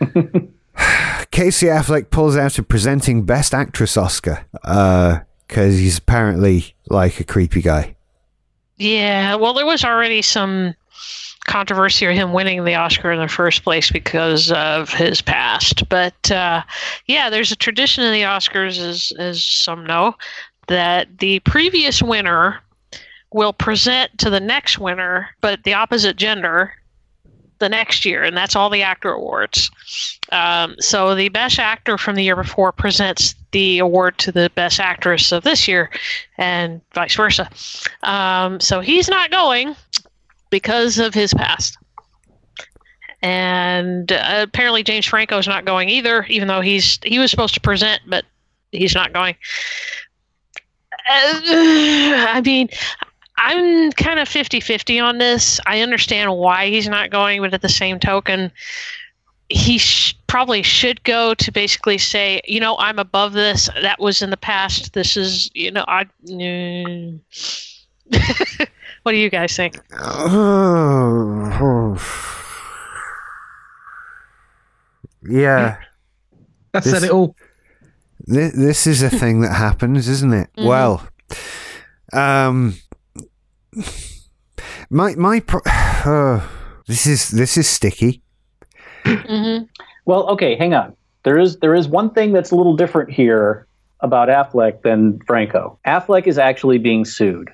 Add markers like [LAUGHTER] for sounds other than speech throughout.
[SIGHS] Casey Affleck pulls out a presenting Best Actress Oscar because he's apparently like a creepy guy. Yeah, well, there was already some controversy of him winning the Oscar in the first place because of his past. But uh, yeah, there's a tradition in the Oscars, as as some know, that the previous winner will present to the next winner, but the opposite gender, the next year, and that's all the actor awards. Um, so the best actor from the year before presents the award to the best actress of this year, and vice versa. Um, so he's not going because of his past. And uh, apparently James Franco is not going either, even though he's he was supposed to present, but he's not going. Uh, I mean, I'm kind of 50 50 on this. I understand why he's not going, but at the same token, he sh- probably should go to basically say, you know, I'm above this. That was in the past. This is, you know, I. [LAUGHS] What do you guys think? [SIGHS] yeah. That This- said it all. This, this is a thing that happens, isn't it? Mhm. Well, um, my my pro- [SIGHS] uh, this is this is sticky. hmm Well, okay, hang on. There is there is one thing that's a little different here about Affleck than Franco. Affleck is actually being sued.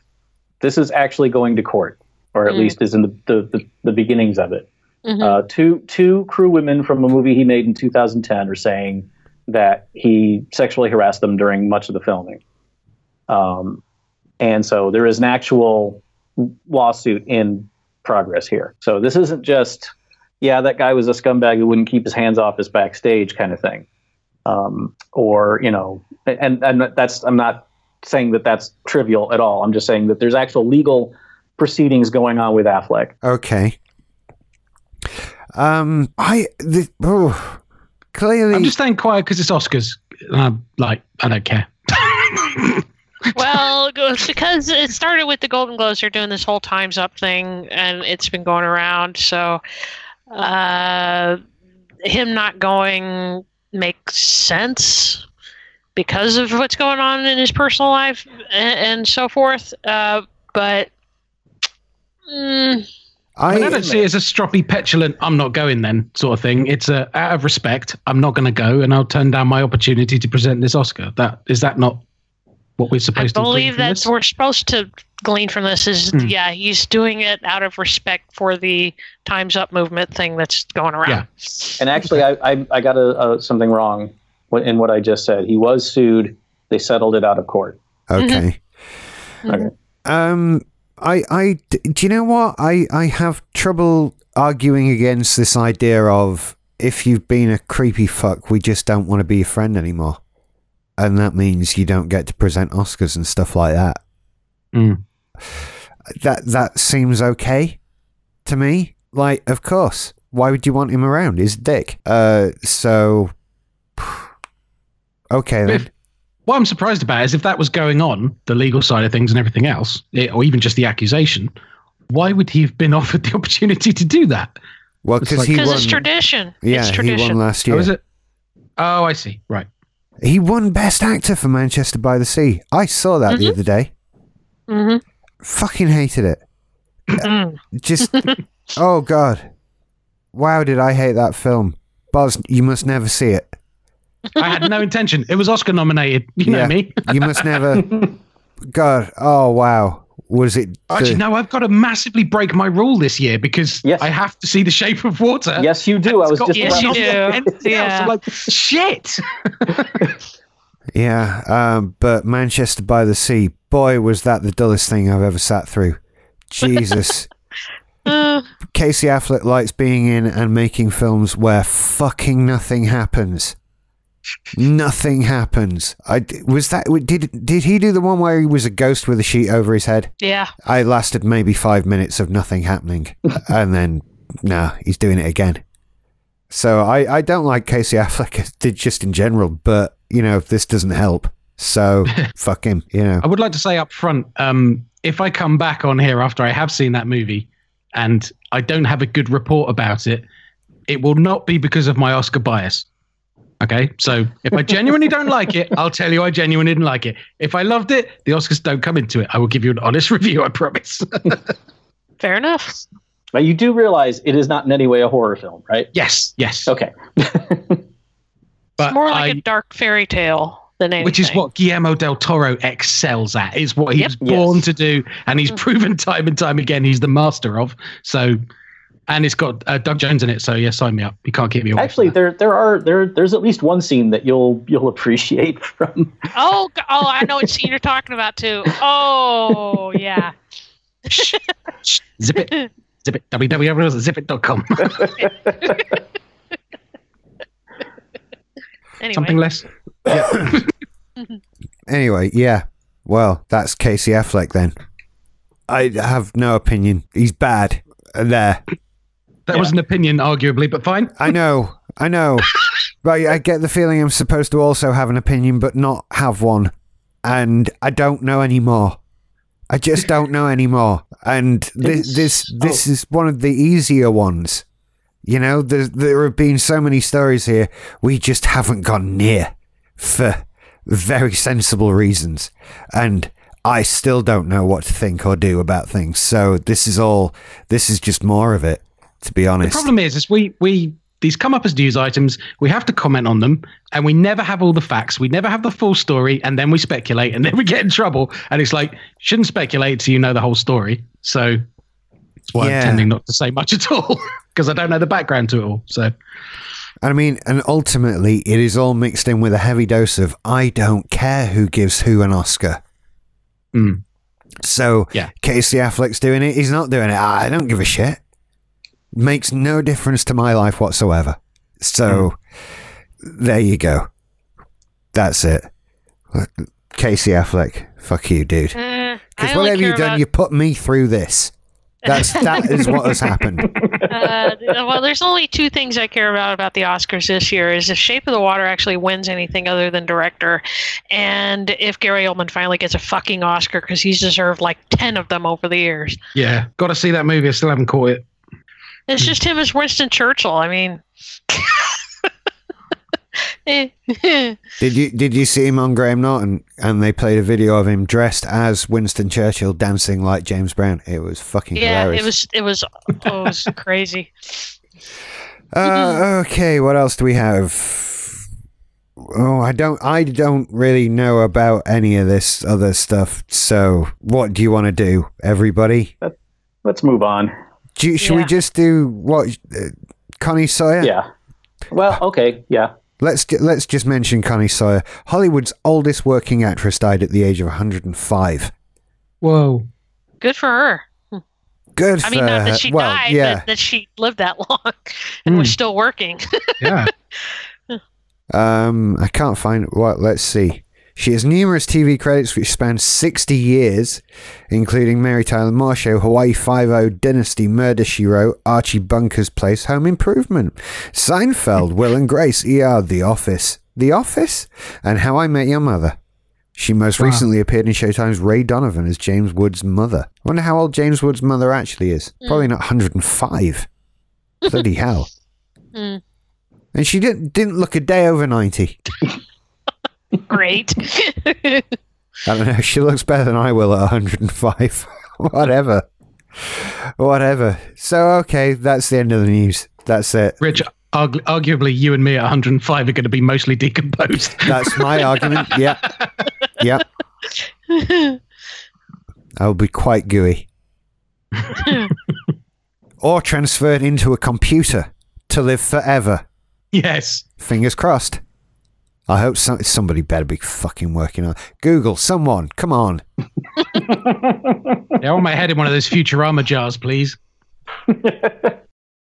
This is actually going to court, or at Mm. least is in the, the, the, the beginnings of it. hmm Uh, two two crew women from a movie he made in 2010 are saying that he sexually harassed them during much of the filming. Um, and so there is an actual lawsuit in progress here. So this isn't just, yeah, that guy was a scumbag who wouldn't keep his hands off his backstage kind of thing. Um, or, you know, and, and that's, I'm not saying that that's trivial at all. I'm just saying that there's actual legal proceedings going on with Affleck. Okay. Um, I the, oh, clearly I'm just staying quiet because it's Oscars. And I'm like, I don't care. [LAUGHS] well, because it started with the Golden Globes. They're doing this whole Times Up thing, and it's been going around. So, uh, him not going makes sense because of what's going on in his personal life and, and so forth. Uh, but mm, I, I don't see it as a stroppy, petulant, I'm not going then sort of thing. It's a, out of respect, I'm not going to go and I'll turn down my opportunity to present this Oscar. That Is that not what we're I supposed to glean believe from that's this? we're supposed to glean from this is Hmm. yeah he's doing it out of respect for the Times Up movement thing that's going around. Yeah. And actually, I, I, I got a, a, something wrong in what I just said. He was sued. They settled it out of court. okay. Mhm. Okay. Um, I, I, d- do you know what? I, I have trouble arguing against this idea of if you've been a creepy fuck, we just don't want to be your friend anymore, and that means you don't get to present Oscars and stuff like that. Mm. That that seems okay to me. Like, of course, why would you want him around? He's a dick. Uh, so [SIGHS] okay then. if- what I'm surprised about is if that was going on, the legal side of things and everything else, it, or even just the accusation, why would he have been [LAUGHS] offered the opportunity to do that? Well, because like- he Because it's tradition. yeah, it's he tradition. won last Oh, year. is it? Oh, I see. Right. He won Best Actor for Manchester by the Sea. I saw that the Mhm. other day. hmm Fucking hated it. Mm. Just, [LAUGHS] oh god, wow! Did I hate that film? Boz, you must never see it. I had no intention. It was Oscar nominated. You know Yeah. me. You must never. [LAUGHS] God, oh wow, was it? the- Actually, no, I've got to massively break my rule this year because Yes. I have to see The Shape of Water. Yes, you do. I was got just Yes, about you do. Anything else, Yeah. I'm like, shit. [LAUGHS] Yeah, um, but Manchester by the Sea, boy, was that the dullest thing I've ever sat through. Jesus. Uh, [LAUGHS] Casey Affleck likes being in and making films where fucking nothing happens. Nothing happens. I was that did did he do the one where he was a ghost with a sheet over his head? yeah. I lasted maybe five minutes of nothing happening, [LAUGHS] and then no, he's doing it again. So I I don't like Casey Affleck did just in general, but you know this doesn't help. So [LAUGHS] fuck him. You know. I would like to say up front, um, if I come back on here after I have seen that movie and I don't have a good report about it, it will not be because of my Oscar bias. Okay, so if I genuinely don't like it, I'll tell you I genuinely didn't like it. If I loved it, the Oscars don't come into it. I will give you an honest [LAUGHS] review. I promise. Fair enough. But you do realize it is not in any way a horror film, right? yes, yes. Okay. [LAUGHS] But It's more like I- a dark fairy tale than anything. which is what Guillermo del Toro excels at. Is what he Yep. was born Yes. to do, and he's mm. proven time and time again he's the master of. So, and it's got uh, Doug Jones in it. So yeah, sign me up. You can't keep me away. Actually, from there there are there there's at least one scene that you'll you'll appreciate [LAUGHS] from. Oh, oh, I know what scene you're talking about too. Oh, yeah. zip it, zip it, www.zipit.com. [LAUGHS] Anyway, Something less. [COUGHS] Anyway, yeah. Well, that's Casey Affleck then. I have no opinion. He's bad. Uh, There. That was an opinion, arguably, but fine. I know. I know. [LAUGHS] But I get the feeling I'm supposed to also have an opinion, but not have one. And I don't know anymore. I just don't know anymore. And this this this is one of the easier ones. You know, there, there have been so many stories here we just haven't gone near for very sensible reasons. And I still don't know what to think or do about things. So this is all this is just more of it, to be honest. The problem is, is we we these come up as news items. We have to comment on them, and we never have all the facts. We never have the full story, and then we speculate, and [LAUGHS] then we get in trouble. And it's like shouldn't speculate till you know the whole story. So that's why Yeah. I'm tending not to say much at all [LAUGHS] because I don't know the background to it all. So I mean, and ultimately, it is all mixed in with a heavy dose of I don't care who gives who an Oscar. Mm. So, Yeah. Casey Affleck's doing it. He's not doing it. I don't give a shit. Makes no difference to my life whatsoever. So, there you go. That's it. Casey Affleck, fuck you, dude. Because I only whatever you've done, about- you put me through this. That's that is what has happened. [LAUGHS] uh, well, there's only two things I care about about the Oscars this year: is if Shape of the Water actually wins anything other than director, and if Gary Oldman finally gets a fucking Oscar because he's deserved like ten of them over the years. yeah, got to see that movie. I still haven't caught it. It's just him as Winston Churchill. I mean. [LAUGHS] Did you did you see him on Graham Norton? And they played a video of him dressed as Winston Churchill dancing like James Brown. It was fucking yeah, hilarious. it was it was oh, it was [LAUGHS] crazy. Uh, okay, what else do we have? Oh, I don't. I don't really know about any of this other stuff. So, what do you want to do, everybody? Let's move on. Do you, should we just do what? Uh, Connie Sawyer. Yeah. Well, okay. Yeah. Let's let's just mention Connie Sawyer. Hollywood's oldest working actress died at the age of 105. Whoa. Good for her. Good I for mean, not her. that she well, died, yeah. but that she lived that [LAUGHS] long and was Hmm. still working. [LAUGHS] Yeah. Um, I can't find what. Let's see. She has numerous TV credits which span 60 years, including Mary Tyler Moore Show, Hawaii Five-O, Dynasty, Murder She Wrote, Archie Bunker's Place, Home Improvement, Seinfeld, [LAUGHS] Will and Grace, ER, The Office, The Office, and How I Met Your Mother. She most Wow. recently appeared in Showtime's Ray Donovan as James Woods' mother. I wonder how old James Woods' mother actually is. Probably not 105. Bloody [LAUGHS] hell. Hmm. And she didn't didn't look a day over 90. [LAUGHS] Great. [LAUGHS] I don't know. She looks better than I will at 105. [LAUGHS] Whatever. Whatever. So, okay, that's the end of the news. That's it. Rich, argu- arguably, you and me at 105 are going to be mostly decomposed. That's my argument. [LAUGHS] Yeah. Yeah. I'll be quite gooey. or transferred into a computer to live forever. yes. Fingers crossed. I hope some, somebody better be fucking working on Google, someone, come on. [LAUGHS] Yeah, I want my head in one of those Futurama jars, please. [LAUGHS]